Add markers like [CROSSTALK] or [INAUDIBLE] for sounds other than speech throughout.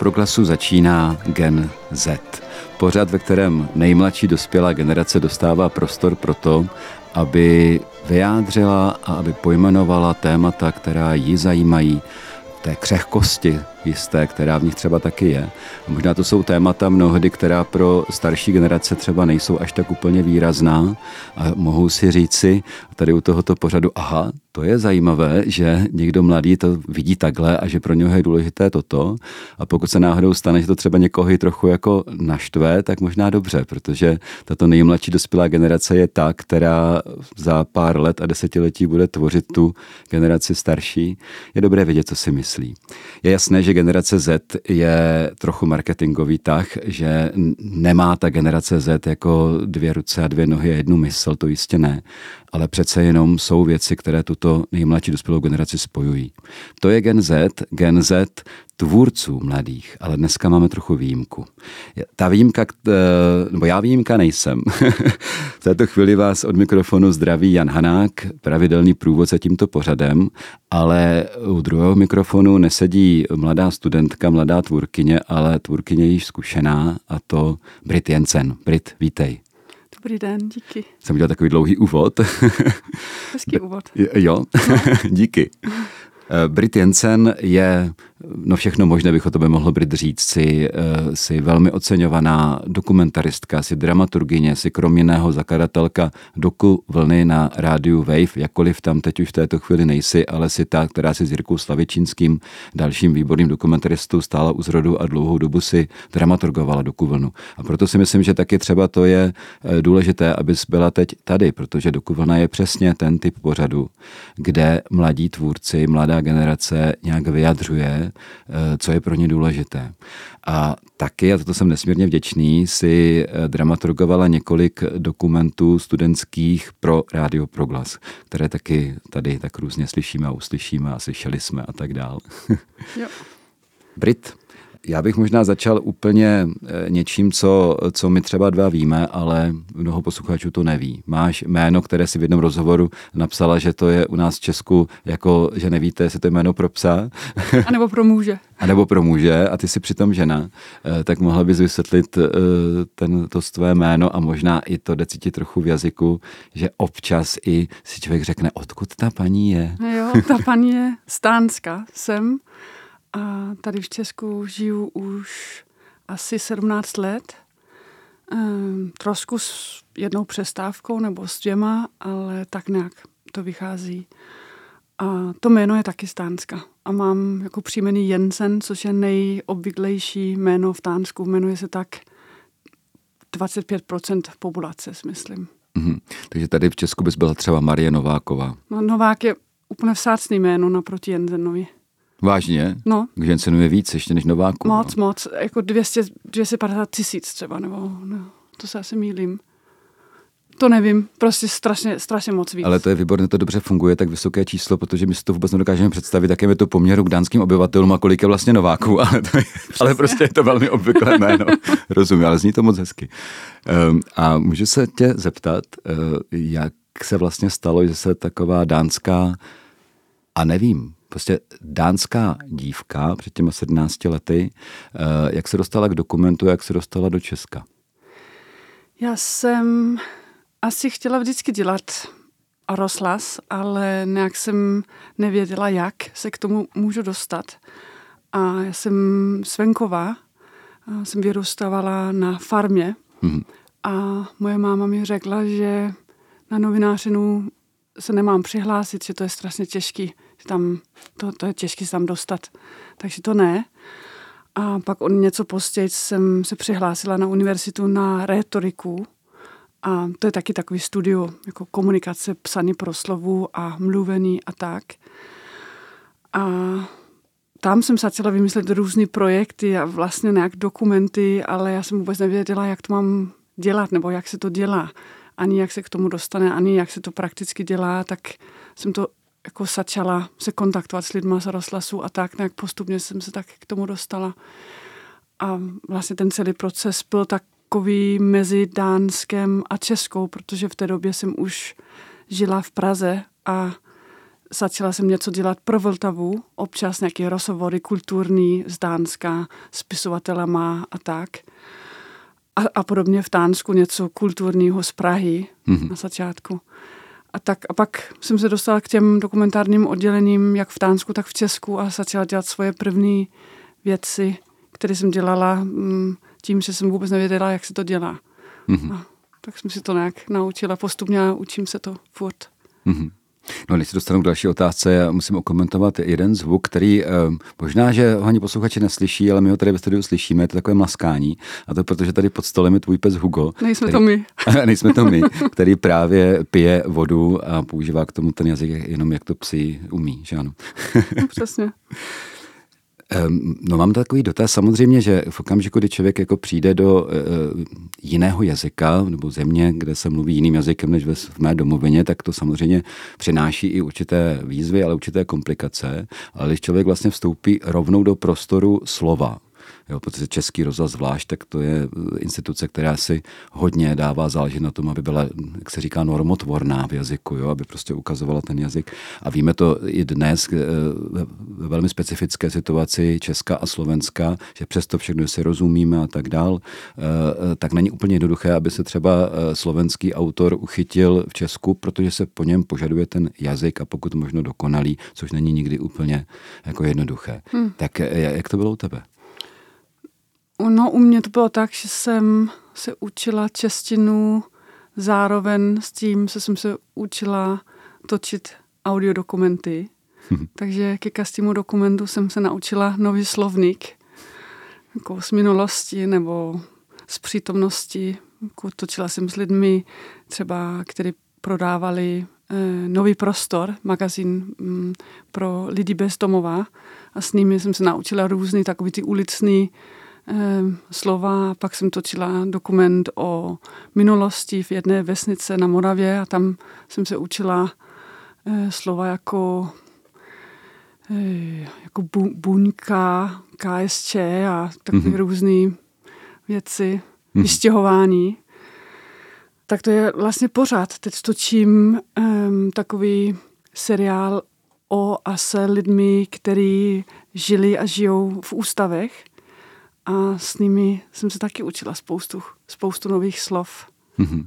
Proglasu začíná Gen Z. Pořad, ve kterém nejmladší dospělá generace dostává prostor pro to, aby vyjádřila a aby pojmenovala témata, která ji zajímají, té křehkosti jisté, která v nich třeba taky je. A možná to jsou témata mnohdy, která pro starší generace třeba nejsou až tak úplně výrazná a mohou si říci tady u tohoto pořadu, aha, to je zajímavé, že někdo mladý to vidí takhle a že pro něho je důležité toto. A pokud se náhodou stane, že to třeba někoho i trochu jako naštve, tak možná dobře, protože tato nejmladší dospělá generace je ta, která za pár let a desetiletí bude tvořit tu generaci starší. Je dobré vědět, co si myslí. Je jasné, že generace Z je trochu marketingový tah, že nemá ta generace Z jako dvě ruce a dvě nohy a jednu mysl, to jistě ne ale přece jenom jsou věci, které tuto nejmladší dospělou generaci spojují. To je Gen Z, Gen Z tvůrců mladých, ale dneska máme trochu výjimku. Ta výjimka, nebo já výjimka nejsem. [LAUGHS] v této chvíli vás od mikrofonu zdraví Jan Hanák, pravidelný průvodce tímto pořadem, ale u druhého mikrofonu nesedí mladá studentka, mladá tvůrkyně, ale tvůrkyně již zkušená a to Brit Jensen. Brit, vítej. Dobrý den, díky. Jsem udělal takový dlouhý úvod. Hezký úvod. Jo, no. [LAUGHS] díky. Eh, Brit Jensen je no všechno možné bych o tobě mohl Brit říct. Jsi, uh, jsi velmi oceňovaná dokumentaristka, jsi dramaturgině, jsi krom jiného zakladatelka doku vlny na rádiu Wave, jakkoliv tam teď už v této chvíli nejsi, ale jsi ta, která si s Jirkou Slavičínským, dalším výborným dokumentaristou, stála u zrodu a dlouhou dobu si dramaturgovala doku vlnu. A proto si myslím, že taky třeba to je eh, důležité, abys byla teď tady, protože doku vlna je přesně ten typ pořadu, kde mladí tvůrci, mladá generace nějak vyjadřuje Eh, co je pro ně důležité. A taky, a to jsem nesmírně vděčný, si eh, dramaturgovala několik dokumentů studentských pro Rádio Proglas, které taky tady tak různě slyšíme a uslyšíme a slyšeli jsme a tak dál. [LAUGHS] Jo. Brit, já bych možná začal úplně eh, něčím, co, co my třeba dva víme, ale mnoho posluchačů to neví. Máš jméno, které si v jednom rozhovoru napsala, že to je u nás v Česku, jako že nevíte, jestli to je jméno pro psa. [LAUGHS] A nebo pro muže. A nebo pro muže, a ty jsi přitom žena, eh, tak mohla bys vysvětlit eh, ten, to tvé jméno a možná i to jde cítit trochu v jazyku, že občas i si člověk řekne, odkud ta paní je. Jo, ta paní je Stánska, jsem a tady v Česku žiju už asi 17 let. Ehm, trošku s jednou přestávkou nebo s dvěma, ale tak nějak to vychází. A to jméno je taky z Tánska. A mám jako příjmení Jensen, což je nejobvyklejší jméno v Tánsku. Jmenuje se tak 25% populace, myslím. Mm-hmm. Takže tady v Česku bys byla třeba Marie Nováková. No, Novák je úplně vsácný jméno naproti Jensenovi. Vážně? No. Že cenuje víc ještě než Nováku. Moc, no. moc. Jako 200, 250 tisíc třeba, nebo no, to se asi mýlím. To nevím, prostě strašně, strašně moc víc. Ale to je výborné, to dobře funguje, tak vysoké číslo, protože my si to vůbec nedokážeme představit, jaké je to poměru k dánským obyvatelům a kolik je vlastně Nováků, [LAUGHS] ale, to je, ale prostě je to velmi obvyklé jméno. [LAUGHS] Rozumím, ale zní to moc hezky. Um, a můžu se tě zeptat, uh, jak se vlastně stalo, že se taková dánská, a nevím, prostě dánská dívka před těmi 17 lety, eh, jak se dostala k dokumentu, jak se dostala do Česka? Já jsem asi chtěla vždycky dělat rozhlas, ale nějak jsem nevěděla, jak se k tomu můžu dostat. A já jsem svenková, a jsem vyrůstávala na farmě mm-hmm. a moje máma mi řekla, že na novinářinu se nemám přihlásit, že to je strašně těžký, tam, to, to je těžké se tam dostat. Takže to ne. A pak on něco později jsem se přihlásila na univerzitu na rétoriku. A to je taky takový studio, jako komunikace, psaný proslovu a mluvený a tak. A tam jsem začala vymyslet různé projekty a vlastně nějak dokumenty, ale já jsem vůbec nevěděla, jak to mám dělat nebo jak se to dělá. Ani jak se k tomu dostane, ani jak se to prakticky dělá, tak jsem to jako začala se kontaktovat s lidmi z rozhlasu a tak nějak postupně jsem se tak k tomu dostala. A vlastně ten celý proces byl takový mezi Dánskem a Českou, protože v té době jsem už žila v Praze a začala jsem něco dělat pro Vltavu, občas nějaké rozhovory kulturní z Dánska, spisovatelama a tak. A, a podobně v Dánsku něco kulturního z Prahy mm-hmm. na začátku. A, tak, a pak jsem se dostala k těm dokumentárním oddělením, jak v Dánsku, tak v Česku a začala dělat svoje první věci, které jsem dělala mm, tím, že jsem vůbec nevěděla, jak se to dělá. Mm-hmm. A tak jsem si to nějak naučila postupně a učím se to furt. Mm-hmm. No, než se dostanu k další otázce, já musím okomentovat jeden zvuk, který eh, možná, že ho ani posluchači neslyší, ale my ho tady ve studiu slyšíme, je to takové maskání. A to protože tady pod stolem je tvůj pes Hugo. Nejsme který, to my. [LAUGHS] nejsme to my, [LAUGHS] který právě pije vodu a používá k tomu ten jazyk jenom, jak to psi umí, že ano? No, přesně. [LAUGHS] No mám takový dotaz. Samozřejmě, že v okamžiku, kdy člověk jako přijde do uh, jiného jazyka nebo země, kde se mluví jiným jazykem než ve, v mé domovině, tak to samozřejmě přináší i určité výzvy, ale určité komplikace. Ale když člověk vlastně vstoupí rovnou do prostoru slova, Jo, protože Český rozhlas zvlášť, tak to je eh, instituce, která si hodně dává záležet na tom, aby byla, jak se říká, normotvorná v jazyku, jo, aby prostě ukazovala ten jazyk. A víme to i dnes eh, ve velmi specifické situaci Česka a Slovenska, že přesto všechno si rozumíme a tak dál, eh, tak není úplně jednoduché, aby se třeba slovenský autor uchytil v Česku, protože se po něm požaduje ten jazyk a pokud možno dokonalý, což není nikdy úplně jako jednoduché. Hmm. Tak jak to bylo u tebe? No, u mě to bylo tak, že jsem se učila češtinu zároveň s tím, že jsem se učila točit audiodokumenty. Hmm. Takže ke každému dokumentu jsem se naučila nový slovník, jako z minulosti nebo z přítomnosti. Jako točila jsem s lidmi, třeba, kteří prodávali eh, nový prostor, magazín mm, pro lidi bez domova a s nimi jsem se naučila různý takový ty ulicný Ehm, slova. Pak jsem točila dokument o minulosti v jedné vesnice na Moravě a tam jsem se učila eh, slova jako eh, jako bu, buňka, KSČ a takové mm-hmm. různé věci, mm-hmm. vystěhování. Tak to je vlastně pořád. Teď točím um, takový seriál o a se lidmi, kteří žili a žijou v ústavech a s nimi jsem se taky učila spoustu, spoustu nových slov. Mm-hmm.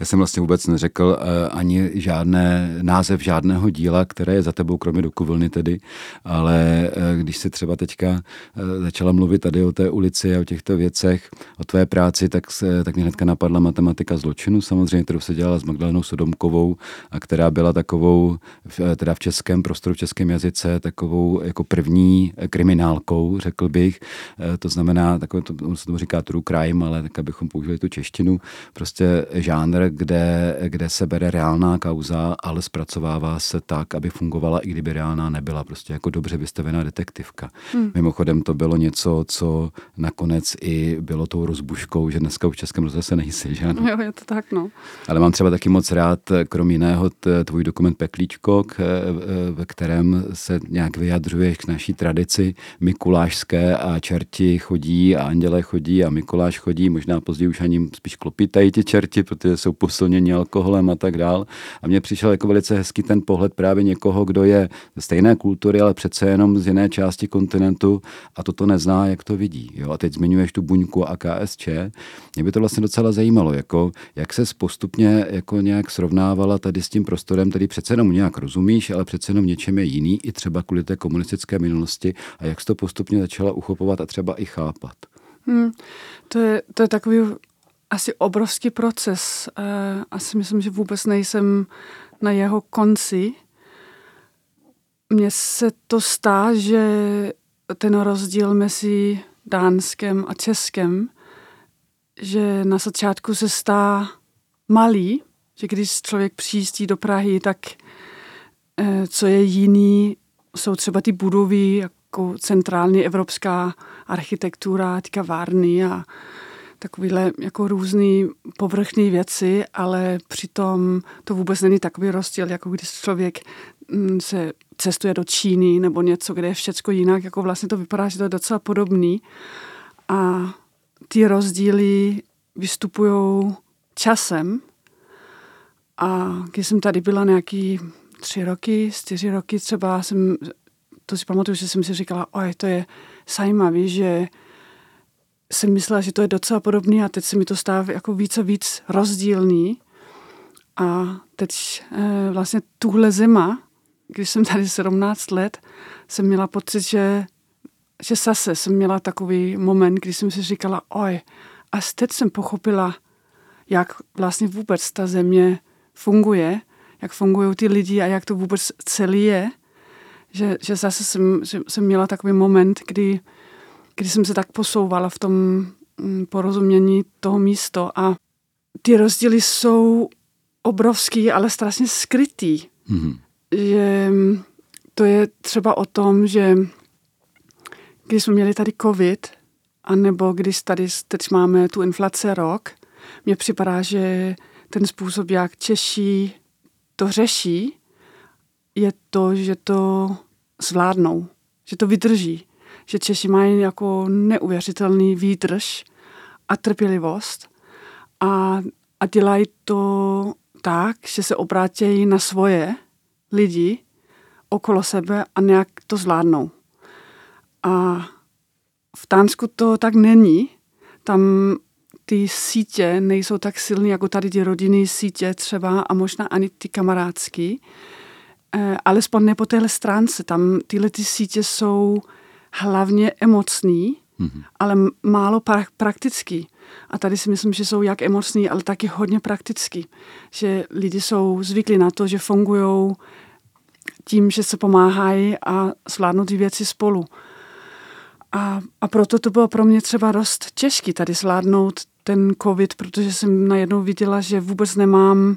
Já jsem vlastně vůbec neřekl uh, ani žádné název žádného díla, které je za tebou, kromě Doku vlny tedy, ale uh, když se třeba teďka uh, začala mluvit tady o té ulici a o těchto věcech, o tvé práci, tak, se, tak mě hnedka napadla matematika zločinu, samozřejmě, kterou se dělala s Magdalenou Sodomkovou a která byla takovou, teda v českém prostoru, v českém jazyce, takovou jako první kriminálkou, řekl bych. To znamená, takové, to, on se tomu říká true crime, ale tak abychom použili tu češtinu, prostě žádný žánr, kde, kde se bere reálná kauza, ale zpracovává se tak, aby fungovala, i kdyby reálná nebyla. Prostě jako dobře vystavená detektivka. Hmm. Mimochodem to bylo něco, co nakonec i bylo tou rozbuškou, že dneska v Českém rozhlase nejsi, že ano? Jo, je to tak, no. Ale mám třeba taky moc rád, krom jiného, tvůj dokument Peklíčko, k, ve kterém se nějak vyjadřuješ k naší tradici mikulášské a čerti chodí a anděle chodí a Mikuláš chodí, možná později už ani spíš klopitají ti čerti, protože jsou posilněni alkoholem a tak dál. A mně přišel jako velice hezký ten pohled právě někoho, kdo je ze stejné kultury, ale přece jenom z jiné části kontinentu a toto nezná, jak to vidí. Jo? A teď zmiňuješ tu buňku a KSČ. Mě by to vlastně docela zajímalo, jako, jak se postupně jako nějak srovnávala tady s tím prostorem, který přece jenom nějak rozumíš, ale přece jenom něčem je jiný, i třeba kvůli té komunistické minulosti a jak jsi to postupně začala uchopovat a třeba i chápat. Hmm, to, je, to je takový asi obrovský proces. Eh, asi myslím, že vůbec nejsem na jeho konci. Mně se to stá, že ten rozdíl mezi Dánskem a Českem, že na začátku se stá malý, že když člověk přijíždí do Prahy, tak eh, co je jiný, jsou třeba ty budovy, jako centrální evropská architektura, ty kavárny a takovýhle jako různý povrchní věci, ale přitom to vůbec není takový rozdíl, jako když člověk mm, se cestuje do Číny nebo něco, kde je všechno jinak, jako vlastně to vypadá, že to je docela podobný. A ty rozdíly vystupují časem. A když jsem tady byla nějaký tři roky, čtyři roky třeba jsem, to si pamatuju, že jsem si říkala, oj, to je zajímavý, že jsem myslela, že to je docela podobný a teď se mi to stává jako víc a víc rozdílný. A teď e, vlastně tuhle zima, když jsem tady 17 let, jsem měla pocit, že, že zase jsem měla takový moment, kdy jsem si říkala, oj, a teď jsem pochopila, jak vlastně vůbec ta země funguje, jak fungují ty lidi a jak to vůbec celý je. Že, že zase jsem, že jsem měla takový moment, kdy, kdy jsem se tak posouvala v tom mm, porozumění toho místo a ty rozdíly jsou obrovský, ale strašně skrytý. Mm-hmm. Že to je třeba o tom, že když jsme měli tady covid, anebo když tady teď máme tu inflace rok, mně připadá, že ten způsob, jak Češi to řeší, je to, že to zvládnou, že to vydrží. Že Češi mají jako neuvěřitelný výdrž a trpělivost a, a dělají to tak, že se obrátějí na svoje lidi okolo sebe a nějak to zvládnou. A v Tánsku to tak není. Tam ty sítě nejsou tak silné jako tady ty rodinné sítě třeba a možná ani ty kamarádský. Eh, alespoň ne po téhle stránce. Tam tyhle ty sítě jsou hlavně emocný, mm-hmm. ale málo pra- praktický. A tady si myslím, že jsou jak emocní, ale taky hodně praktický. Že lidi jsou zvyklí na to, že fungují tím, že se pomáhají a zvládnou ty věci spolu. A, a proto to bylo pro mě třeba dost těžké tady zvládnout ten covid, protože jsem najednou viděla, že vůbec nemám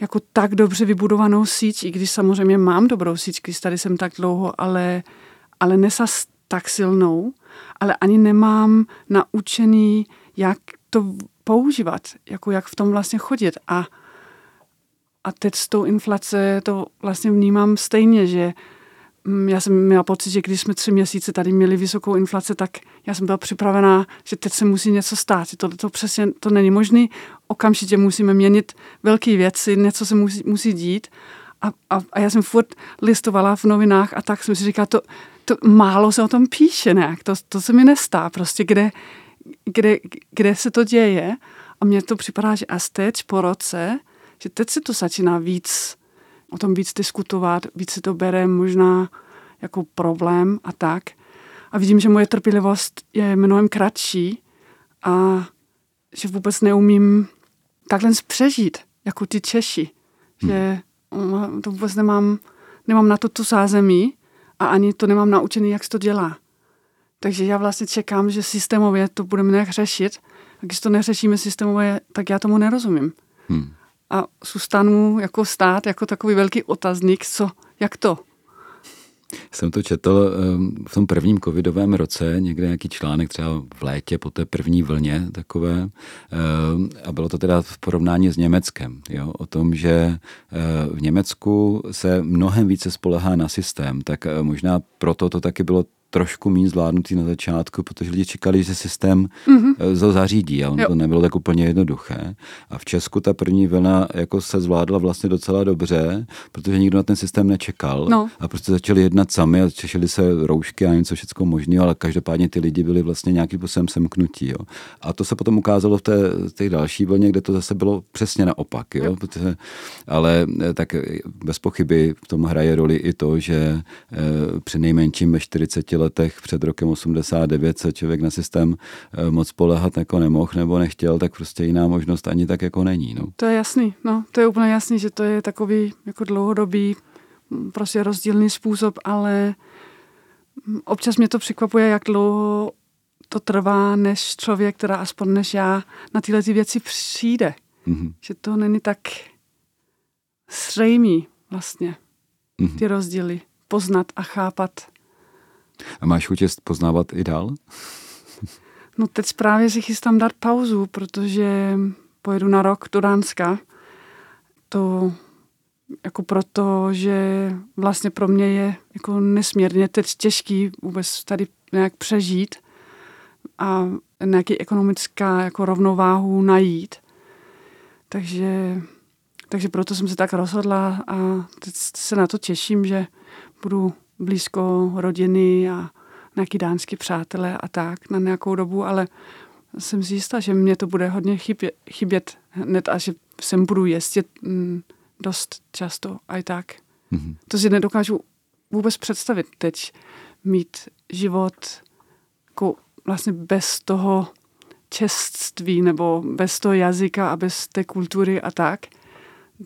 jako tak dobře vybudovanou síť, i když samozřejmě mám dobrou síť, když tady jsem tak dlouho, ale, ale nesas tak silnou, ale ani nemám naučený, jak to používat, jako jak v tom vlastně chodit. A, a teď s tou inflace to vlastně vnímám stejně, že Mm, já jsem měla pocit, že když jsme tři měsíce tady měli vysokou inflaci, tak já jsem byla připravená, že teď se musí něco stát. To, to přesně to není možné. Okamžitě musíme měnit velké věci, něco se musí, musí dít. A, a, a já jsem furt listovala v novinách a tak jsem si říkala, to, to málo se o tom píše nějak, to, to se mi nestá, prostě kde, kde, kde se to děje. A mně to připadá, že až teď po roce, že teď se to začíná víc o tom víc diskutovat, víc se to bere možná jako problém a tak. A vidím, že moje trpělivost je mnohem kratší a že vůbec neumím takhle přežít, jako ty Češi. Hmm. Že to vůbec nemám, nemám na to tu zázemí a ani to nemám naučený, jak se to dělá. Takže já vlastně čekám, že systémově to budeme nějak řešit. A když to neřešíme systémově, tak já tomu nerozumím. Hmm a zůstanu jako stát, jako takový velký otazník, co, jak to? Jsem to četl ehm, v tom prvním covidovém roce, někde nějaký článek třeba v létě po té první vlně takové ehm, a bylo to teda v porovnání s Německem, jo, o tom, že eh, v Německu se mnohem více spolehá na systém, tak eh, možná proto to taky bylo trošku méně zvládnutý na začátku, protože lidi čekali, že systém mm-hmm. to zařídí a ono jo. to nebylo tak úplně jednoduché. A v Česku ta první vlna jako se zvládla vlastně docela dobře, protože nikdo na ten systém nečekal no. a prostě začali jednat sami a češili se roušky a něco všechno možné, ale každopádně ty lidi byli vlastně nějakým způsobem semknutí. Jo. A to se potom ukázalo v té, té další vlně, kde to zase bylo přesně naopak. Jo. Jo. Protože, ale eh, tak bez pochyby v tom hraje roli i to, že e, při nejmenším ve 40 letech před rokem 89 se člověk na systém eh, moc polehat jako nemohl nebo nechtěl, tak prostě jiná možnost ani tak jako není. No. To je jasný, no, to je úplně jasný, že to je takový jako dlouhodobý mm, prostě rozdílný způsob, ale mm, občas mě to překvapuje, jak dlouho to trvá, než člověk, teda aspoň než já, na tyhle ty věci přijde. Mm-hmm. Že to není tak zřejmý vlastně, mm-hmm. ty rozdíly. Poznat a chápat. A máš chuť poznávat i dál? [LAUGHS] No teď právě si chystám dát pauzu, protože pojedu na rok do Dánska. To jako proto, že vlastně pro mě je jako nesmírně teď těžký vůbec tady nějak přežít a nějaký ekonomická jako rovnováhu najít. Takže takže proto jsem se tak rozhodla a teď se na to těším, že budu blízko rodiny a nějaký dánský přátelé a tak na nějakou dobu, ale jsem si jistá, že mě to bude hodně chybět, chybět hned a že sem budu jezdit mm, dost často a i tak. Mm-hmm. To si nedokážu vůbec představit teď mít život jako vlastně bez toho čestství nebo bez toho jazyka a bez té kultury a tak.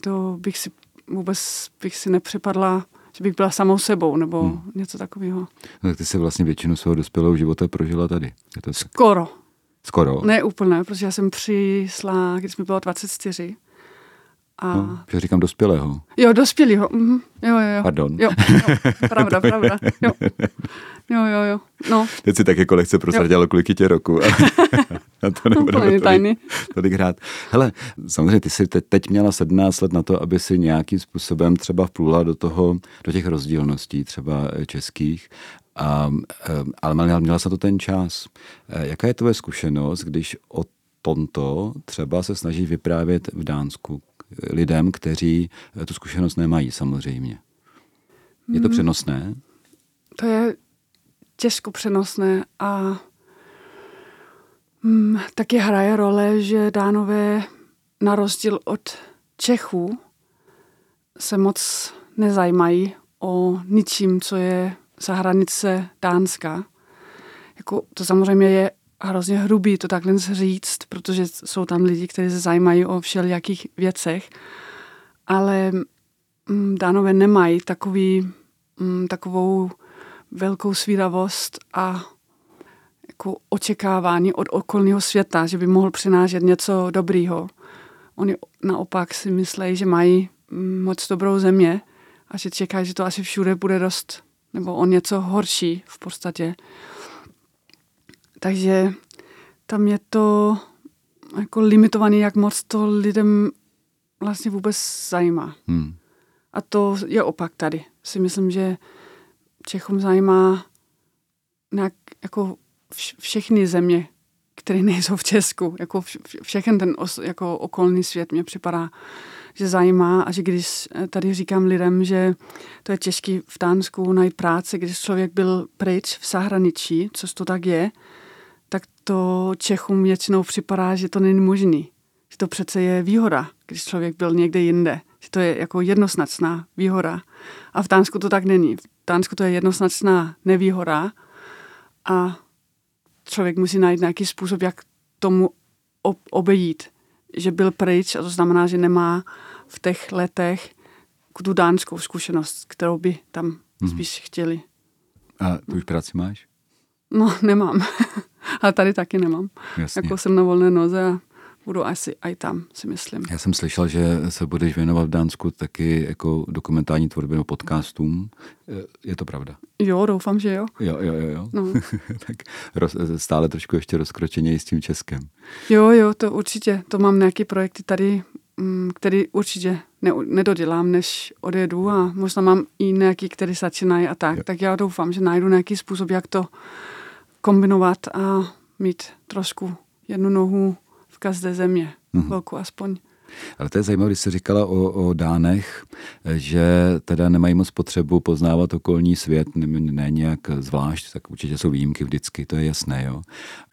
To bych si vůbec bych si nepřipadla, že bych byla samou sebou nebo hmm. něco takového. No, tak ty se vlastně většinu svého dospělého života prožila tady. Je to Skoro. Skoro? Ne úplně, protože já jsem přišla, když mi bylo 24 a... No, že říkám dospělého. Jo, dospělého. Mm-hmm. Jo, jo, jo. Pardon. Jo, jo. [LAUGHS] Pravda, pravda. Jo. jo, jo, jo. No. Teď si tak jako lehce prozradila, kolik tě roku. [LAUGHS] A to nebudeme tolik, tolik hrát. Hele, samozřejmě ty jsi teď měla 17 let na to, aby si nějakým způsobem třeba vplula do toho, do těch rozdílností třeba českých a, ale měla, měla se to ten čas. E, jaká je tvoje zkušenost, když o tomto třeba se snaží vyprávět v Dánsku? Lidem, kteří eh, tu zkušenost nemají samozřejmě. Je to hmm. přenosné? To je těžko přenosné a mm, taky hraje role, že dánové na rozdíl od Čechů se moc nezajímají o ničím, co je za hranice Dánska. Jako, to samozřejmě je hrozně hrubý to takhle říct, protože jsou tam lidi, kteří se zajímají o všelijakých věcech, ale mm, Dánové nemají takový, mm, takovou velkou svídavost a jako očekávání od okolního světa, že by mohl přinášet něco dobrýho. Oni naopak si myslí, že mají mm, moc dobrou země a že čekají, že to asi všude bude dost, nebo o něco horší v podstatě. Takže tam je to jako limitovaný, jak moc to lidem vlastně vůbec zajímá. Hmm. A to je opak tady. Si myslím, že Čechům zajímá nějak jako všechny země, které nejsou v Česku. Jako všechen ten os, jako okolní svět mě připadá, že zajímá a že když tady říkám lidem, že to je těžké v Dánsku najít práci, když člověk byl pryč v zahraničí, což to tak je, to Čechům většinou připadá, že to není možný. Že to přece je výhoda, když člověk byl někde jinde. Že to je jako jednoznačná výhoda. A v Dánsku to tak není. V Dánsku to je jednoznačná nevýhoda a člověk musí najít nějaký způsob, jak tomu obejít. Že byl pryč a to znamená, že nemá v těch letech tu dánskou zkušenost, kterou by tam mm-hmm. spíš chtěli. A ty už práci máš? No, nemám. Ale tady taky nemám. Jasně. Jako jsem na volné noze a budu asi i tam, si myslím. Já jsem slyšel, že se budeš věnovat v Dánsku taky jako dokumentární tvorbě nebo podcastům. Je to pravda? Jo, doufám, že jo. Jo, jo, jo. jo. No. [LAUGHS] tak roz, stále trošku ještě rozkročeně s tím Českem. Jo, jo, to určitě. To mám nějaké projekty tady, mm, který určitě ne, nedodělám, než odjedu a možná mám i nějaký, který začínají a tak. Jo. Tak já doufám, že najdu nějaký způsob, jak to kombinovat a mít trošku jednu nohu v každé země, mm-hmm. velkou aspoň. Ale to je zajímavé, když jsi říkala o, o Dánech, že teda nemají moc potřebu poznávat okolní svět, ne, ne nějak zvlášť, tak určitě jsou výjimky vždycky, to je jasné, jo.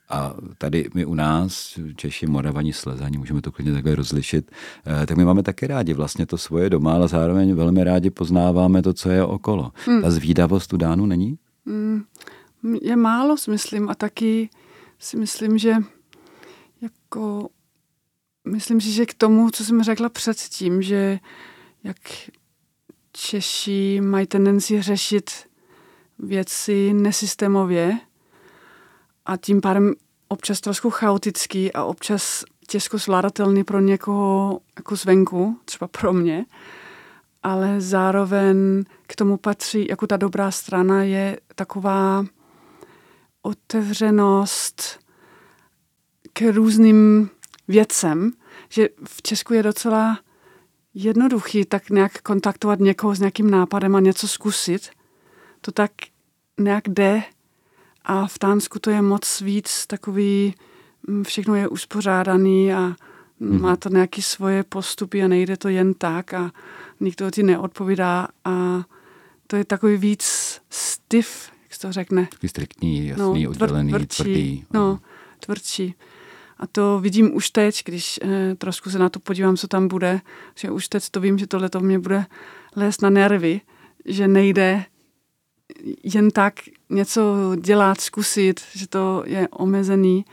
A tady my u nás, Češi, Moravani, Slezani, můžeme to klidně takhle rozlišit, eh, tak my máme také rádi vlastně to svoje doma, ale zároveň velmi rádi poznáváme to, co je okolo. Hmm. Ta zvídavost u Dánu není? Hmm je málo, si myslím, a taky si myslím, že jako myslím si, že k tomu, co jsem řekla předtím, že jak Češi mají tendenci řešit věci nesystémově a tím pádem občas trošku chaotický a občas těžko zvládatelný pro někoho jako zvenku, třeba pro mě, ale zároveň k tomu patří, jako ta dobrá strana je taková otevřenost k různým věcem, že v Česku je docela jednoduchý tak nějak kontaktovat někoho s nějakým nápadem a něco zkusit. To tak nějak jde a v Tánsku to je moc víc takový, mm, všechno je uspořádaný a Mm. Má to nějaké svoje postupy a nejde to jen tak a nikdo ti neodpovídá a to je takový víc stiff, jak se to řekne. Takový striktní, jasný, no, oddělený, tvrdší, tvrdý. No, tvrdší. A to vidím už teď, když eh, trošku se na to podívám, co tam bude, že už teď to vím, že tohle to mě bude lézt na nervy, že nejde jen tak něco dělat, zkusit, že to je omezený.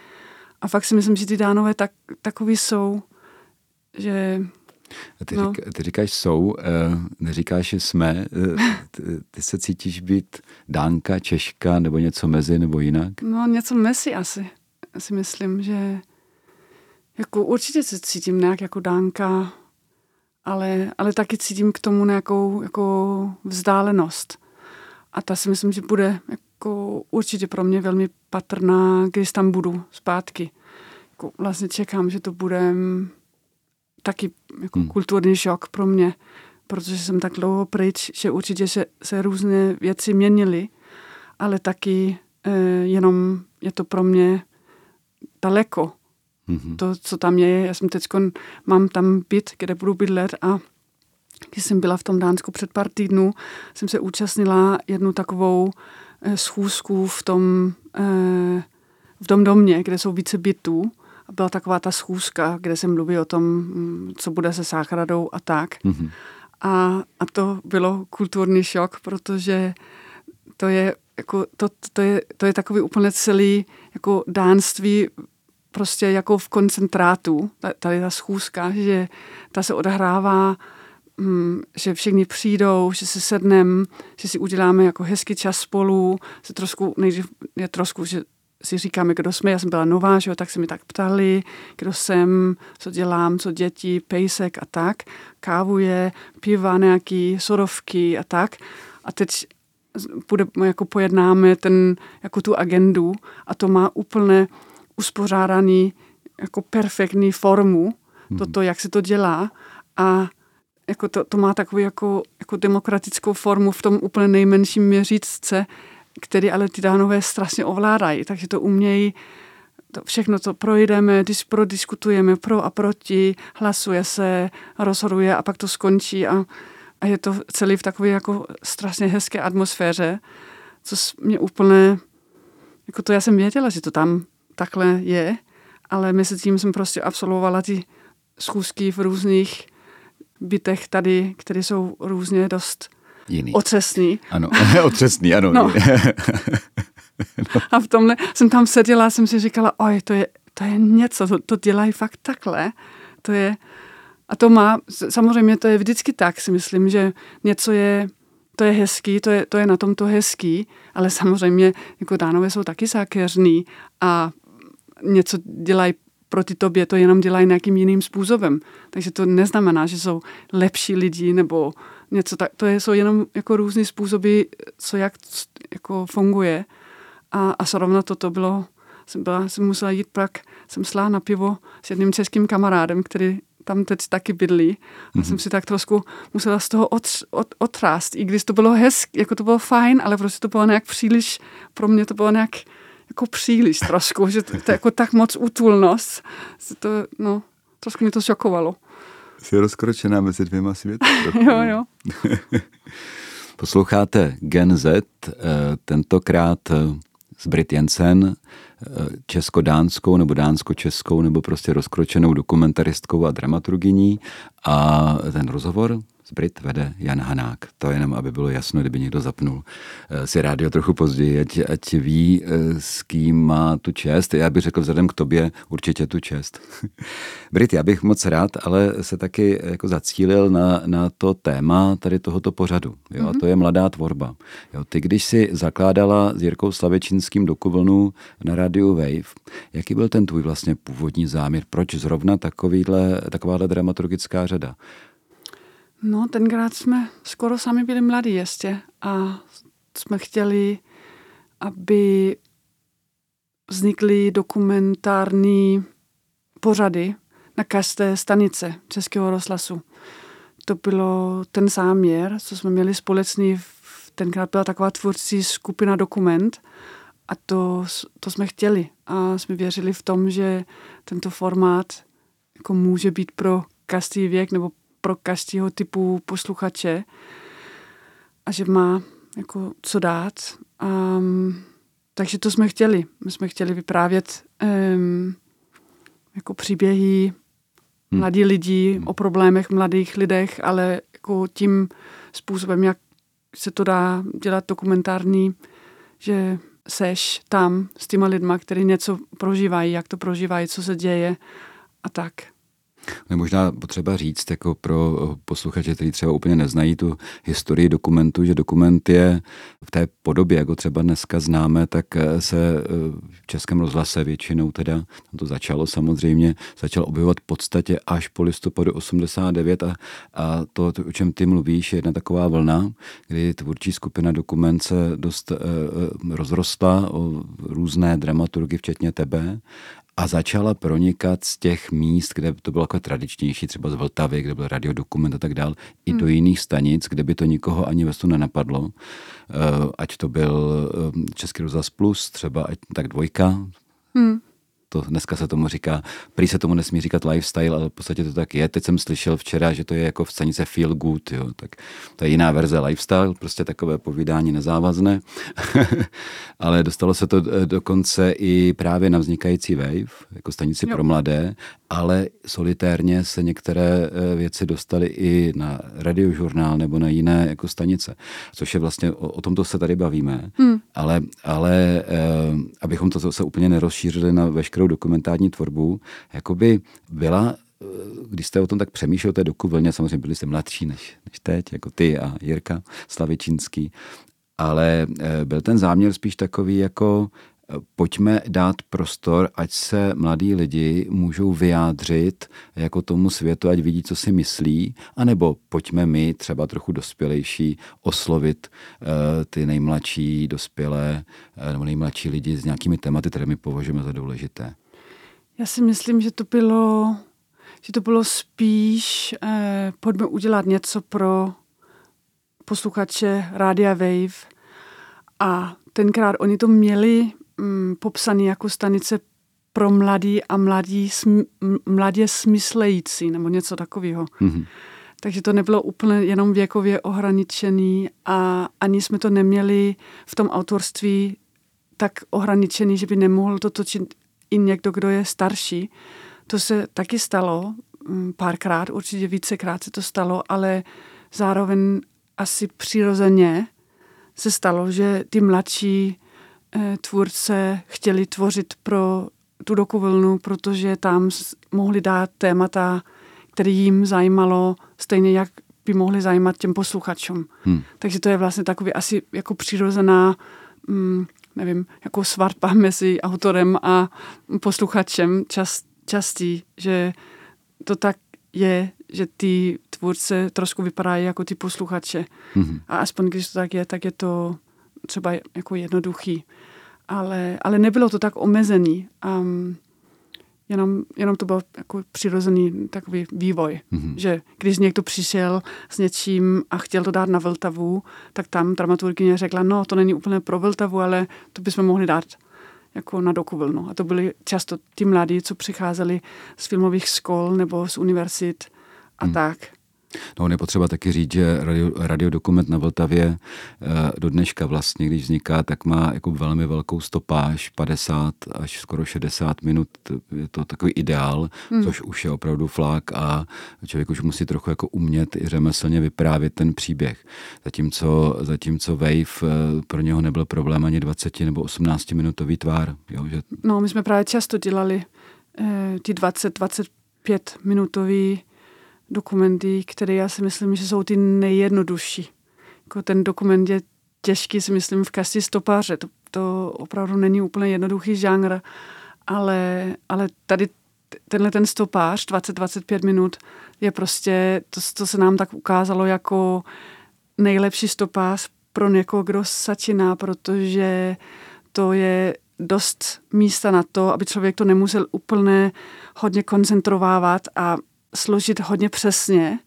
A fakt si myslím, že ty dánové tak, takový jsou, že ty, no. řík, ty říkáš jsou, eh, neříkáš, že jsme. Eh, ty, ty se cítíš být dánka, češka nebo něco mezi nebo jinak? No něco mezi asi. Já si myslím, že jako určitě se cítím nějak jako dánka, ale, ale taky cítím k tomu nějakou jako vzdálenost. A ta si myslím, že bude jako určitě pro mě velmi patrná, když tam budu zpátky. Jako vlastně čekám, že to bude taky jako hmm. kulturní šok pro mě, protože jsem tak dlouho pryč, že určitě se, se různé věci měnily, ale taky eh, jenom je to pro mě daleko. Mm-hmm. To, co tam je, já jsem teď, mám tam byt, kde budu bydlet a když jsem byla v tom Dánsku před pár týdnů, jsem se účastnila jednu takovou eh, schůzku v tom, eh, v tom domě, kde jsou více bytů. Byla taková ta schůzka, kde se mluví o tom, mm, co bude se sáchradou a tak. Mm-hmm. A, a to bylo kulturní šok, protože to je, jako, to, to, je, to je takový úplně celý jako dánství prostě jako v koncentrátu, tady ta schůzka, že ta se odehrává, hm, že všichni přijdou, že se sedneme, že si uděláme jako hezký čas spolu, se trošku, nejdřív je trošku, že si říkáme, kdo jsme, já jsem byla nová, že jo, tak se mi tak ptali, kdo jsem, co dělám, co děti, pejsek a tak, kávu je, piva nějaký, sorovky a tak. A teď bude, jako pojednáme ten, jako tu agendu a to má úplně uspořádaný jako perfektní formu, hmm. toto, jak se to dělá a jako to, to má takovou jako, jako demokratickou formu v tom úplně nejmenším měřícce, který ale ty dánové strašně ovládají, takže to umějí to všechno, co projdeme, když prodiskutujeme pro a proti, hlasuje se, rozhoduje a pak to skončí a, a je to celý v takové jako strašně hezké atmosféře, co mě úplně, jako to já jsem věděla, že to tam takhle je, ale mezi tím jsem prostě absolvovala ty schůzky v různých bytech tady, které jsou různě dost Jiný. otřesný. Ano, [LAUGHS] otřesný, ano. No. no. [LAUGHS] A v tomhle jsem tam seděla jsem si říkala, oj, to je, to je něco, to, to dělají fakt takhle. To je, a to má, samozřejmě to je vždycky tak, si myslím, že něco je, to je hezký, to je, to je na tom to hezký, ale samozřejmě jako dánové jsou taky zákeřný a něco dělají proti tobě, to jenom dělají nějakým jiným způsobem. Takže to neznamená, že jsou lepší lidi nebo něco tak. To jsou jenom jako různé způsoby, co jak jako funguje. A, a zrovna toto bylo, jsem, byla, jsem musela jít pak, jsem slá na pivo s jedním českým kamarádem, který tam teď taky bydlí. A mm-hmm. jsem si tak trošku musela z toho od, od, otrást, i když to bylo hezky, jako to bylo fajn, ale prostě to bylo nějak příliš, pro mě to bylo nějak jako příliš trošku, že to, to je jako tak moc útulnost. To, no, trošku mi to šokovalo. Jsi rozkročená mezi dvěma světy. [LAUGHS] jo, jo. [LAUGHS] Posloucháte Gen Z, eh, tentokrát s eh, Brit Jensen, eh, česko-dánskou nebo dánsko-českou nebo prostě rozkročenou dokumentaristkou a dramaturgyní a ten rozhovor z Brit vede Jan Hanák. To jenom, aby bylo jasno, kdyby někdo zapnul eh, si rádio trochu později, ať, ať ví, eh, s kým má tu čest. Já bych řekl vzhledem k tobě určitě tu čest. [LAUGHS] Brit, já bych moc rád, ale se taky jako zacílil na, na to téma tady tohoto pořadu. Jo? Mm-hmm. A to je mladá tvorba. Jo? Ty, když si zakládala s Jirkou Slavečínským dokuvlnu na rádiu Wave, jaký byl ten tvůj vlastně původní záměr? Proč zrovna takovýhle, takováhle dramaturgická řada? No, tenkrát jsme skoro sami byli mladí ještě a jsme chtěli, aby vznikly dokumentární pořady na každé stanice Českého rozhlasu. To bylo ten záměr, co jsme měli společný. Tenkrát byla taková tvůrcí skupina Dokument a to, to jsme chtěli. A jsme věřili v tom, že tento formát jako může být pro každý věk nebo pro každého typu posluchače a že má jako co dát. Um, takže to jsme chtěli. My jsme chtěli vyprávět um, jako příběhy hmm. mladí lidí hmm. o problémech mladých lidech, ale jako tím způsobem, jak se to dá dělat dokumentární, že seš tam s těma lidma, kteří něco prožívají, jak to prožívají, co se děje a tak. Je možná potřeba říct jako pro posluchače, kteří třeba úplně neznají tu historii dokumentu, že dokument je v té podobě, jako třeba dneska známe, tak se v Českém rozhlase většinou teda, tam to začalo samozřejmě, začal objevovat v podstatě až po listopadu 89 a, a to, o čem ty mluvíš, je jedna taková vlna, kdy tvůrčí skupina dokument se dost uh, rozrostla o různé dramaturgy, včetně tebe a začala pronikat z těch míst, kde to bylo jako tradičnější, třeba z Vltavy, kde byl radiodokument a tak dál, i do hmm. jiných stanic, kde by to nikoho ani ve nenapadlo. Eh, ať to byl eh, Český rozhlas Plus, třeba ať tak dvojka, hmm to dneska se tomu říká, prý se tomu nesmí říkat lifestyle, ale v podstatě to tak je. Teď jsem slyšel včera, že to je jako v scénice feel good, jo, tak to je jiná verze lifestyle, prostě takové povídání nezávazné, [LAUGHS] ale dostalo se to eh, dokonce i právě na vznikající Wave, jako stanici jo. pro mladé, ale solitérně se některé eh, věci dostaly i na radiožurnál nebo na jiné jako stanice, což je vlastně, o, o tomto se tady bavíme, hmm. ale, ale eh, abychom to se úplně nerozšířili na veškerou dokumentární tvorbu, jakoby byla eh, když jste o tom tak přemýšlel, té doku vlně, samozřejmě byli jste mladší než, než teď, jako ty a Jirka Slavičínský, ale eh, byl ten záměr spíš takový jako pojďme dát prostor, ať se mladí lidi můžou vyjádřit jako tomu světu, ať vidí, co si myslí, anebo pojďme my, třeba trochu dospělejší, oslovit uh, ty nejmladší dospělé uh, nebo nejmladší lidi s nějakými tématy, které my považujeme za důležité. Já si myslím, že to bylo, že to bylo spíš, eh, pojďme udělat něco pro posluchače Rádia Wave a tenkrát oni to měli mm, popsaný jako stanice pro mladí a mladí, sm, mladě smyslející, nebo něco takového. Mm-hmm. Takže to nebylo úplně jenom věkově ohraničený a ani jsme to neměli v tom autorství tak ohraničený, že by nemohl to točit i někdo, kdo je starší. To se taky stalo, mm, párkrát, určitě vícekrát se to stalo, ale zároveň asi přirozeně se stalo, že ty mladší tvůrce chtěli tvořit pro tu dokuvlnu, protože tam mohli dát témata, které jim zajímalo, stejně jak by mohli zajímat těm posluchačům. Hmm. Takže to je vlastně takový asi jako přirozená, mm, nevím, jako svatba mezi autorem a posluchačem čas, častý, že to tak je, že ty tvůrce trošku vypadají jako ty posluchače. Hmm. A aspoň když to tak je, tak je to třeba jako jednoduchý. Ale, ale nebylo to tak omezený. Um, jenom, jenom to byl jako přirozený takový vývoj, mm-hmm. že když někdo přišel s něčím a chtěl to dát na Vltavu, tak tam dramaturgyně řekla, no to není úplně pro Vltavu, ale to bychom mohli dát jako na dokuvlnu. A to byli často ty mladí, co přicházeli z filmových škol nebo z univerzit a mm. tak. No, on je potřeba taky říct, že radio, radiodokument na Vltavě eh, do dneška vlastně, když vzniká, tak má jako velmi velkou stopáž, 50 až skoro 60 minut, je to takový ideál, hmm. což už je opravdu flák a člověk už musí trochu jako umět i řemeslně vyprávět ten příběh. Zatímco, zatímco Wave eh, pro něho nebyl problém ani 20 nebo 18 minutový tvár. Jo, že... No, my jsme právě často dělali eh, ty 20-25 minutový dokumenty, které já si myslím, že jsou ty nejjednodušší. Jako ten dokument je těžký, si myslím, v každý stopáře. To, to opravdu není úplně jednoduchý žánr, ale, ale tady tenhle ten stopář, 20-25 minut, je prostě, to, to se nám tak ukázalo jako nejlepší stopář pro někoho, kdo začíná, protože to je dost místa na to, aby člověk to nemusel úplně hodně koncentrovávat a složit hodně přesně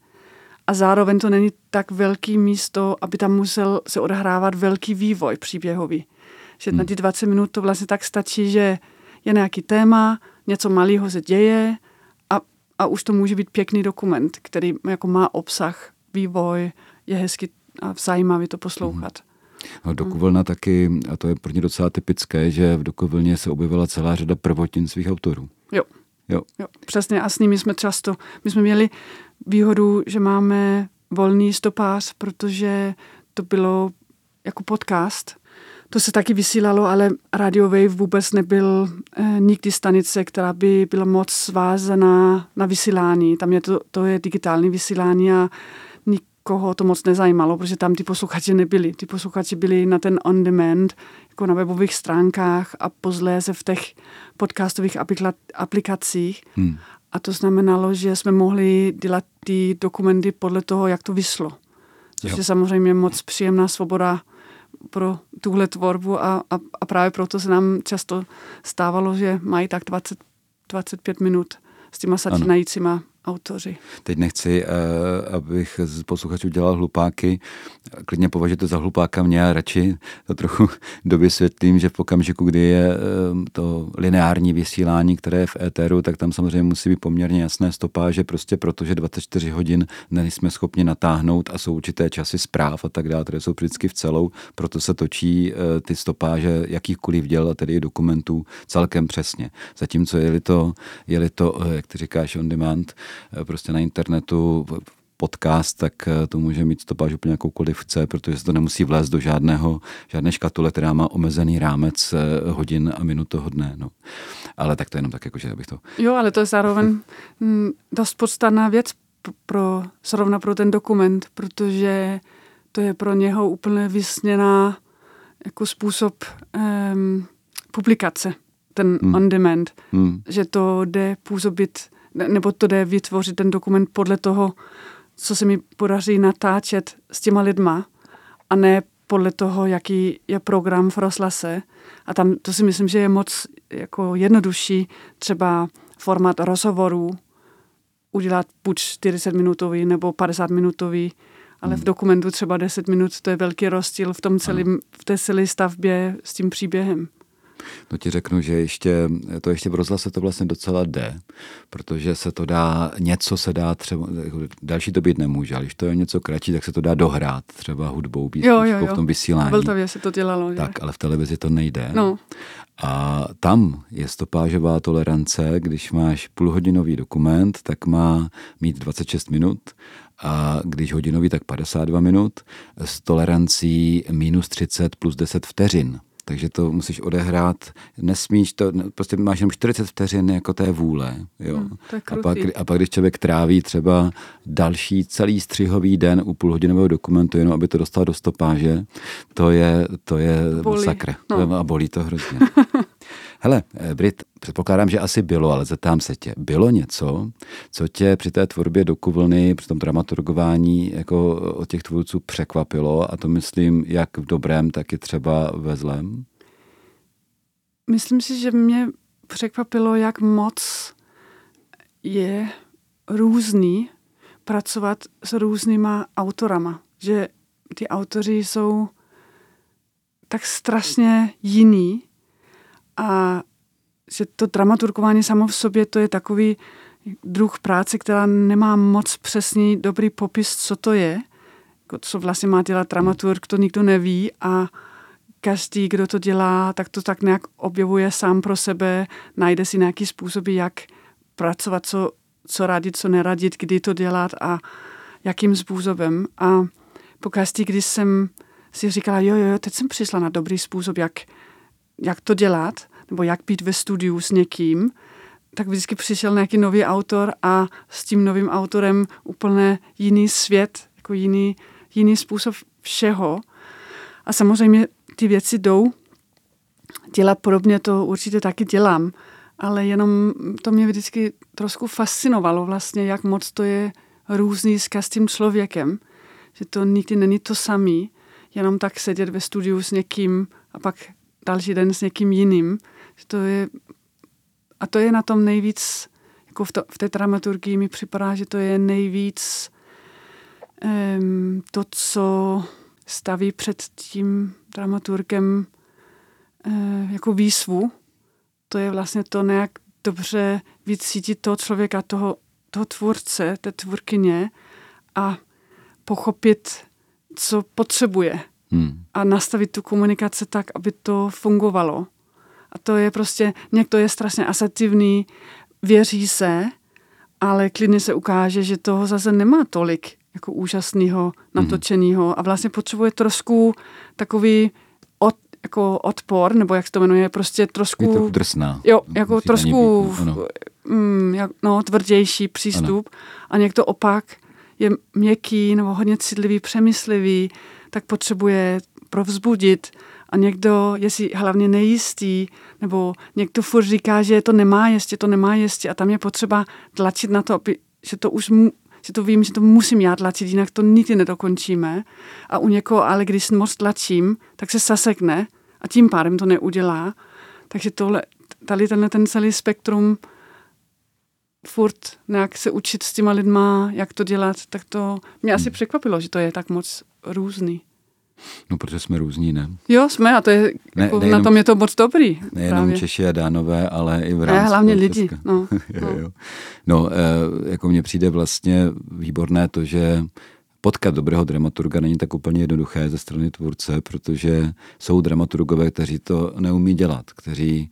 a zároveň to není tak velký místo, aby tam musel se odhrávat velký vývoj příběhový. Že hmm. na ty 20 minut to vlastně tak stačí, že je nějaký téma, něco malého se děje a, a už to může být pěkný dokument, který jako má obsah, vývoj, je hezky a zajímavý to poslouchat. Mm-hmm. No, Dokovlna taky, a to je pro ně docela typické, že v Dokovlně se objevila celá řada prvotin svých autorů. Jo. Jo. jo. Přesně a s nimi jsme často, my jsme měli výhodu, že máme volný stopář, protože to bylo jako podcast. To se taky vysílalo, ale Radio Wave vůbec nebyl eh, nikdy stanice, která by byla moc svázaná na vysílání. Tam je to, to je digitální vysílání a nikoho to moc nezajímalo, protože tam ty posluchači nebyli. Ty posluchači byli na ten on demand, jako na webových stránkách a pozléze v těch podcastových aplikacích. Hmm. A to znamenalo, že jsme mohli dělat ty dokumenty podle toho, jak to vyslo. Což jo. je samozřejmě moc příjemná svoboda pro tuhle tvorbu a, a, a právě proto se nám často stávalo, že mají tak 20, 25 minut s těma začínajícíma autoři. Teď nechci, eh, abych z posluchačů dělal hlupáky. Klidně považujte za hlupáka mě a radši to trochu [LAUGHS] dovysvětlím, že v okamžiku, kdy je eh, to lineární vysílání, které je v éteru, tak tam samozřejmě musí být poměrně jasné stopáže, prostě protože 24 hodin nejsme schopni natáhnout a jsou určité časy zpráv a tak dále, které jsou vždycky v celou, proto se točí eh, ty stopáže jakýchkoliv děl a tedy dokumentů celkem přesně. Zatímco je-li to, je-li to jak ty říkáš, on demand, prostě na internetu podcast, tak eh, to může mít stopáž úplně jakoukoliv chce, protože se to nemusí vlézt do žádného, žádné škatule, která má omezený rámec eh, hodin a minut toho dne. No. Ale tak to jenom tak, jakože abych to... Jo, ale to je zároveň mm, dost podstatná věc pro, zrovna pro ten dokument, protože to je pro něho úplně vysněná jako způsob um, publikace, ten hmm. on demand, hmm. že to jde působit nebo to jde vytvořit ten dokument podle toho, co se mi podaří natáčet s těma lidma a ne podle toho, jaký je program v rozhlase. A tam to si myslím, že je moc jako jednodušší třeba formát rozhovorů udělat buď 40 minutový nebo 50 minutový, ale v hmm. dokumentu třeba 10 minut, to je velký rozdíl v, tom celým, v té celé stavbě s tím příběhem. No ti řeknu, že ještě, to ještě v rozhlase to vlastně docela jde, protože se to dá, něco se dá třeba, další to být nemůže, ale když to je něco kratší, tak se to dá dohrát třeba hudbou, jo, jo, jo. v tom vysílání. Vltavě se to dělalo. Že? Tak, ale v televizi to nejde. No. A tam je stopážová tolerance, když máš půlhodinový dokument, tak má mít 26 minut a když hodinový, tak 52 minut s tolerancí minus 30 plus 10 vteřin takže to musíš odehrát, nesmíš to, prostě máš jenom 40 vteřin jako té vůle. Jo. Hmm, a, pak, a pak, když člověk tráví třeba další celý střihový den u půlhodinového dokumentu, jenom aby to dostal do stopáže, to je, to je bolí. masakr. No. A bolí to hrozně. [LAUGHS] Hele, eh, Brit, předpokládám, že asi bylo, ale zeptám se tě. Bylo něco, co tě při té tvorbě dokuvlny, při tom dramaturgování jako od těch tvůrců překvapilo a to myslím jak v dobrém, tak i třeba ve zlém? Myslím si, že mě překvapilo, jak moc je různý pracovat s různýma autorama. Že ty autoři jsou tak strašně jiný a že to dramaturgování samo v sobě, to je takový druh práce, která nemá moc přesný dobrý popis, co to je, jako co vlastně má dělat dramaturg, to nikdo neví a každý, kdo to dělá, tak to tak nějak objevuje sám pro sebe, najde si nějaký způsoby, jak pracovat, co, co radit, co neradit, kdy to dělat a jakým způsobem. A po každý, když jsem si říkala, jo, jo, teď jsem přišla na dobrý způsob, jak, jak to dělat, nebo jak být ve studiu s někým, tak vždycky přišel nějaký nový autor a s tím novým autorem úplně jiný svět, jako jiný, jiný způsob všeho. A samozřejmě ty věci jdou dělat podobně, to určitě taky dělám, ale jenom to mě vždycky trošku fascinovalo vlastně, jak moc to je různý s každým člověkem, že to nikdy není to samý, jenom tak sedět ve studiu s někým a pak další den s někým jiným. To je, a to je na tom nejvíc, jako v, to, v té dramaturgii mi připadá, že to je nejvíc um, to, co staví před tím dramaturgem uh, jako výzvu. To je vlastně to nějak dobře vycítit toho člověka, toho, toho tvůrce, té tvůrkyně a pochopit, co potřebuje. Hmm. A nastavit tu komunikaci tak, aby to fungovalo. A to je prostě, někdo je strašně asertivní, věří se, ale klidně se ukáže, že toho zase nemá tolik jako úžasného, mhm. natočeného a vlastně potřebuje trošku takový od, jako odpor, nebo jak se to jmenuje, prostě trošku... Je drsná. Jo, jako Musí trošku být, no, mm, jak, no, tvrdější přístup ano. a někdo opak je měkký nebo hodně citlivý, přemyslivý, tak potřebuje provzbudit a někdo je si hlavně nejistý, nebo někdo furt říká, že to nemá jistě, to nemá jistě a tam je potřeba tlačit na to, aby, že to už mu, že to vím, že to musím já tlačit, jinak to nikdy nedokončíme. A u někoho, ale když moc tlačím, tak se sasekne a tím pádem to neudělá. Takže tohle, tady tenhle ten celý spektrum furt nějak se učit s těma lidma, jak to dělat, tak to mě asi překvapilo, že to je tak moc různý. No, protože jsme různí, ne? Jo, jsme a to je, ne, jako, nejenom, na tom je to moc dobrý. Nejenom právě. Češi a Dánové, ale i v rámci ne, hlavně lidi. No, [LAUGHS] jo, no. Jo. no e, jako mně přijde vlastně výborné to, že potkat dobrého dramaturga není tak úplně jednoduché ze strany tvůrce, protože jsou dramaturgové, kteří to neumí dělat, kteří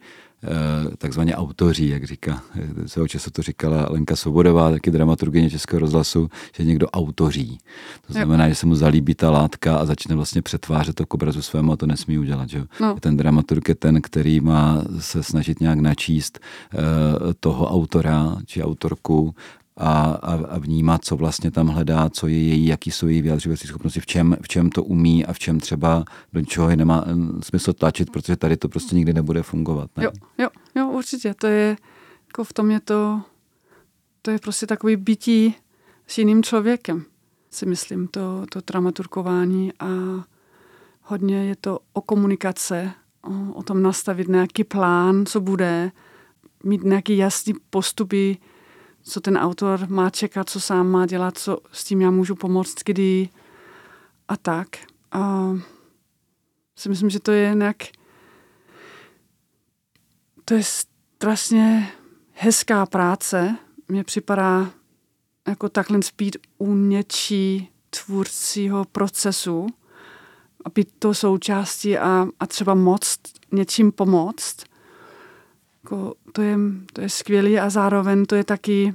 takzvaně autoří, jak říká. Svého času to říkala Lenka Svobodová, taky dramaturgyně Českého rozhlasu, že někdo autoří. To znamená, že se mu zalíbí ta látka a začne vlastně přetvářet to k obrazu svému a to nesmí udělat. Že? No. Ten dramaturg je ten, který má se snažit nějak načíst uh, toho autora či autorku a, a, a vnímat, co vlastně tam hledá, co je její, jaký jsou její vyjadřovací schopnosti, v čem, v čem to umí a v čem třeba do čeho je nemá smysl tlačit, protože tady to prostě nikdy nebude fungovat. Ne? Jo, jo, jo, určitě. To je, jako v tom je to, to je prostě takový bytí s jiným člověkem, si myslím, to, to dramaturkování a hodně je to o komunikace, o, o tom nastavit nějaký plán, co bude, mít nějaký jasný postupy, co ten autor má čekat, co sám má dělat, co s tím já můžu pomoct, kdy a tak. A si myslím, že to je nějak to je strašně hezká práce. Mně připadá jako takhle spít u něčí tvůrcího procesu a být to součástí a, a třeba moc něčím pomoct jako, to, je, to je skvělé a zároveň to je taky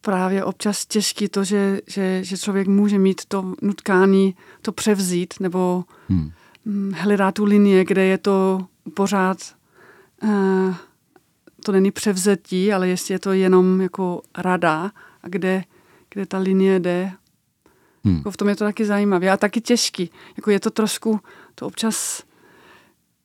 právě občas těžký to, že, že, že člověk může mít to nutkání to převzít nebo hmm. Mm, hledá tu linie, kde je to pořád uh, to není převzetí, ale jestli je to jenom jako rada a kde, kde ta linie jde. Hmm. Jako v tom je to taky zajímavé a taky těžký. Jako je to trošku, to občas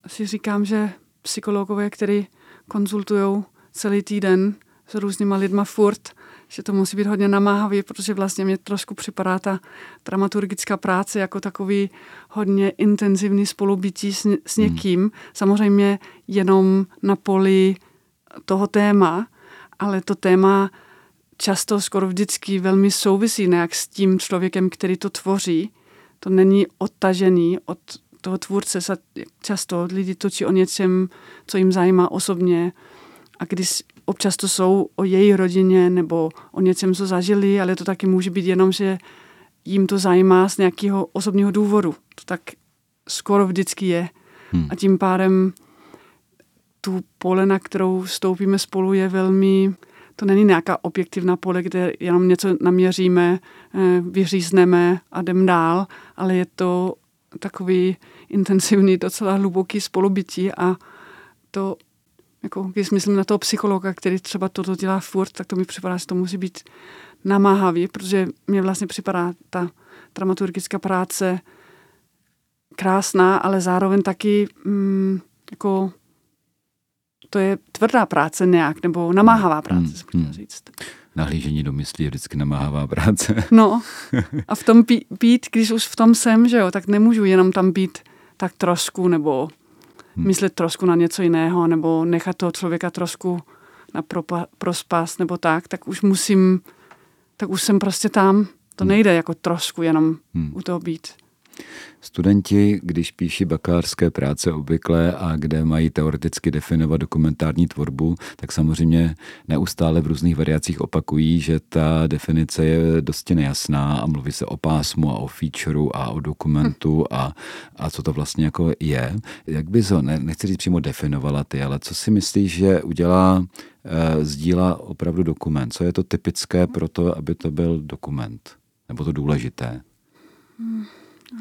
si říkám, že psychologové, který konzultují celý týden s různýma lidma furt, že to musí být hodně namáhavý, protože vlastně mě trošku připadá ta dramaturgická práce jako takový hodně intenzivní spolubytí s, s hmm. někým. Hmm. Samozřejmě jenom na poli toho téma, ale to téma často skoro vždycky velmi souvisí nějak s tím člověkem, který to tvoří. To není odtažený od toho tvůrce se často lidi točí o něčem, co jim zajímá osobně. A když občas to jsou o její rodině nebo o něčem, co zažili, ale to taky může být jenom, že jim to zajímá z nějakého osobního důvodu. To tak skoro vždycky je. Hmm. A tím pádem tu pole, na kterou stoupíme spolu, je velmi, to není nějaká objektivná pole, kde jenom něco naměříme, eh, vyřízneme a jdem dál, ale je to takový intenzivní, docela hluboký spolubytí a to, jako když myslím na toho psychologa, který třeba toto dělá furt, tak to mi připadá, že to musí být namáhavý, protože mě vlastně připadá ta dramaturgická práce krásná, ale zároveň taky mm, jako to je tvrdá práce nějak, nebo namáhavá práce, hmm, hmm. říct nahlížení do myslí je vždycky namáhavá práce. No [LAUGHS] a v tom být, když už v tom jsem, že jo, tak nemůžu jenom tam být tak trošku, nebo hmm. myslet trošku na něco jiného, nebo nechat toho člověka trošku na propa, prospas, nebo tak, tak už musím, tak už jsem prostě tam. To hmm. nejde jako trošku jenom hmm. u toho být. Studenti, když píší bakalářské práce obvykle a kde mají teoreticky definovat dokumentární tvorbu, tak samozřejmě neustále v různých variacích opakují, že ta definice je dosti nejasná a mluví se o pásmu a o featureu a o dokumentu a, a co to vlastně jako je. Jak bys ho, ne, nechci říct přímo definovala ty, ale co si myslíš, že udělá e, sdílá opravdu dokument? Co je to typické pro to, aby to byl dokument? Nebo to důležité? Hmm.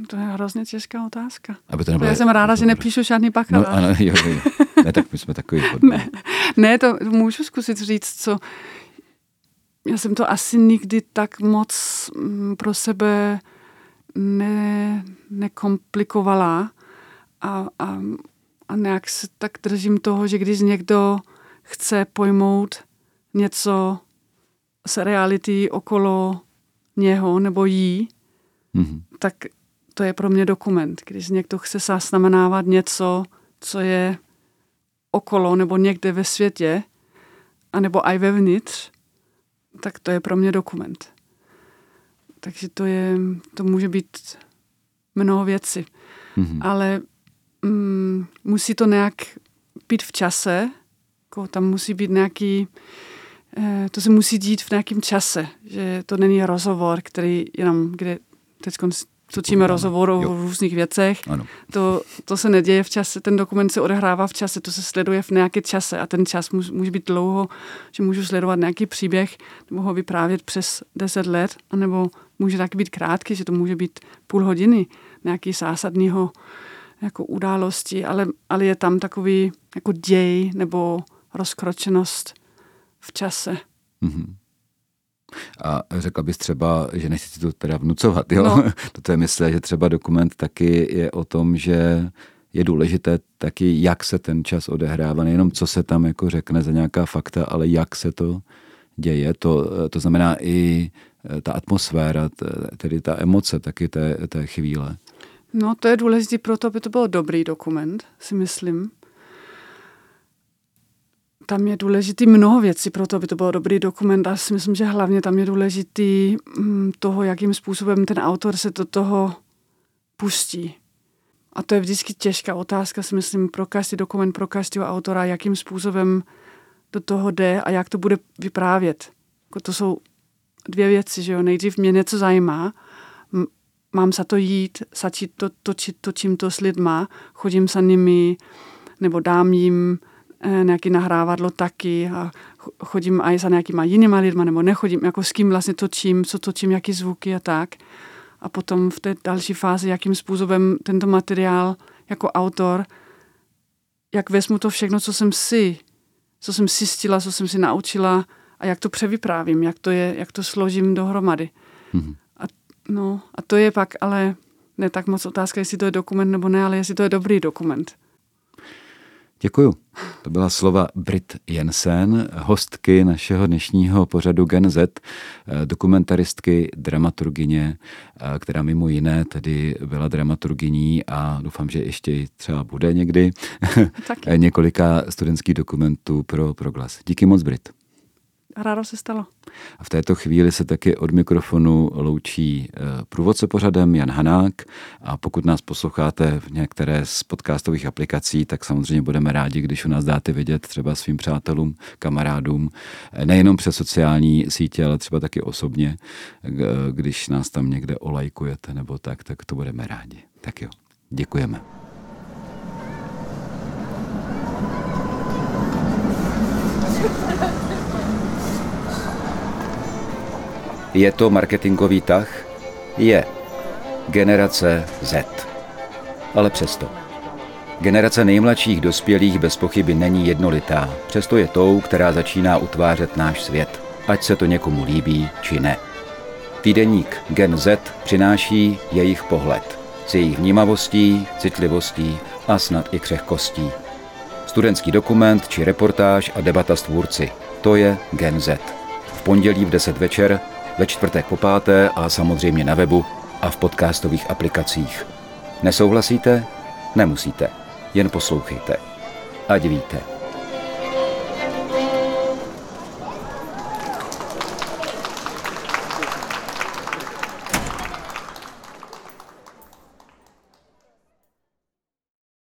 To je hrozně těžká otázka. Aby to nebylo, já jsem ráda, že nepíšu žádný bakalář. No, ano, jo, jo. Ne, tak my jsme takový ne, ne, to můžu zkusit říct, co... Já jsem to asi nikdy tak moc mm, pro sebe ne, nekomplikovala a, a, a nějak se tak držím toho, že když někdo chce pojmout něco z reality okolo něho nebo jí, mm-hmm. tak to je pro mě dokument. Když někdo chce zaznamenávat něco, co je okolo nebo někde ve světě, anebo i vevnitř, tak to je pro mě dokument. Takže to, je, to může být mnoho věcí. Mm-hmm. Ale mm, musí to nějak být v čase, jako tam musí být nějaký, eh, to se musí dít v nějakém čase, že to není rozhovor, který jenom, kde teď točíme rozhovor o různých věcech. Ano. To, to se neděje v čase, ten dokument se odehrává v čase, to se sleduje v nějaké čase a ten čas může, může být dlouho, že můžu sledovat nějaký příběh nebo ho vyprávět přes deset let, anebo může taky být krátký, že to může být půl hodiny nějaký zásadního jako události, ale, ale je tam takový jako děj nebo rozkročenost v čase. Mm-hmm. A řekla bys třeba, že nechci si to teda vnucovat, jo? No. [LAUGHS] to je myslím, že třeba dokument taky je o tom, že je důležité taky, jak se ten čas odehrává, nejenom co se tam jako řekne za nějaká fakta, ale jak se to děje. To, to znamená i ta atmosféra, tedy ta emoce taky té, té chvíle. No, to je důležité pro to, aby to byl dobrý dokument, si myslím tam je důležitý mnoho věcí pro to, aby to byl dobrý dokument a si myslím, že hlavně tam je důležitý mm, toho, jakým způsobem ten autor se do toho pustí. A to je vždycky těžká otázka, si myslím, pro každý dokument, pro každého autora, jakým způsobem do toho jde a jak to bude vyprávět. Jako to jsou dvě věci, že jo. Nejdřív mě něco zajímá, mám za to jít, začít to točit, točím to s lidma, chodím za nimi, nebo dám jim nějaký nahrávadlo taky a chodím i za nějakýma jinýma lidma, nebo nechodím, jako s kým vlastně točím, co točím, jaký zvuky a tak. A potom v té další fázi, jakým způsobem tento materiál jako autor, jak vezmu to všechno, co jsem si, co jsem zjistila, co jsem si naučila a jak to převyprávím, jak to, je, jak to složím dohromady. Mm-hmm. A, no, a to je pak ale ne tak moc otázka, jestli to je dokument nebo ne, ale jestli to je dobrý dokument. Děkuju. To byla slova Brit Jensen, hostky našeho dnešního pořadu Gen Z, eh, dokumentaristky, dramaturgině, eh, která mimo jiné tedy byla dramaturgyní a doufám, že ještě třeba bude někdy Taky. [LAUGHS] několika studentských dokumentů pro Proglas. Díky moc, Brit. Rádo se stalo. A v této chvíli se taky od mikrofonu loučí eh, průvodce pořadem Jan Hanák a pokud nás posloucháte v některé z podcastových aplikací, tak samozřejmě budeme rádi, když u nás dáte vidět třeba svým přátelům, kamarádům, eh, nejenom přes sociální sítě, ale třeba taky osobně, když nás tam někde olajkujete nebo tak, tak to budeme rádi. Tak jo, děkujeme. [LAUGHS] Je to marketingový tah? Je. Generace Z. Ale přesto. Generace nejmladších dospělých bez pochyby není jednolitá, přesto je tou, která začíná utvářet náš svět, ať se to někomu líbí či ne. Týdeník Gen Z přináší jejich pohled s jejich vnímavostí, citlivostí a snad i křehkostí. Studentský dokument či reportáž a debata s tvůrci. To je Gen Z. V pondělí v 10 večer ve čtvrtek po páté a samozřejmě na webu a v podcastových aplikacích. Nesouhlasíte? Nemusíte. Jen poslouchejte. Ať víte.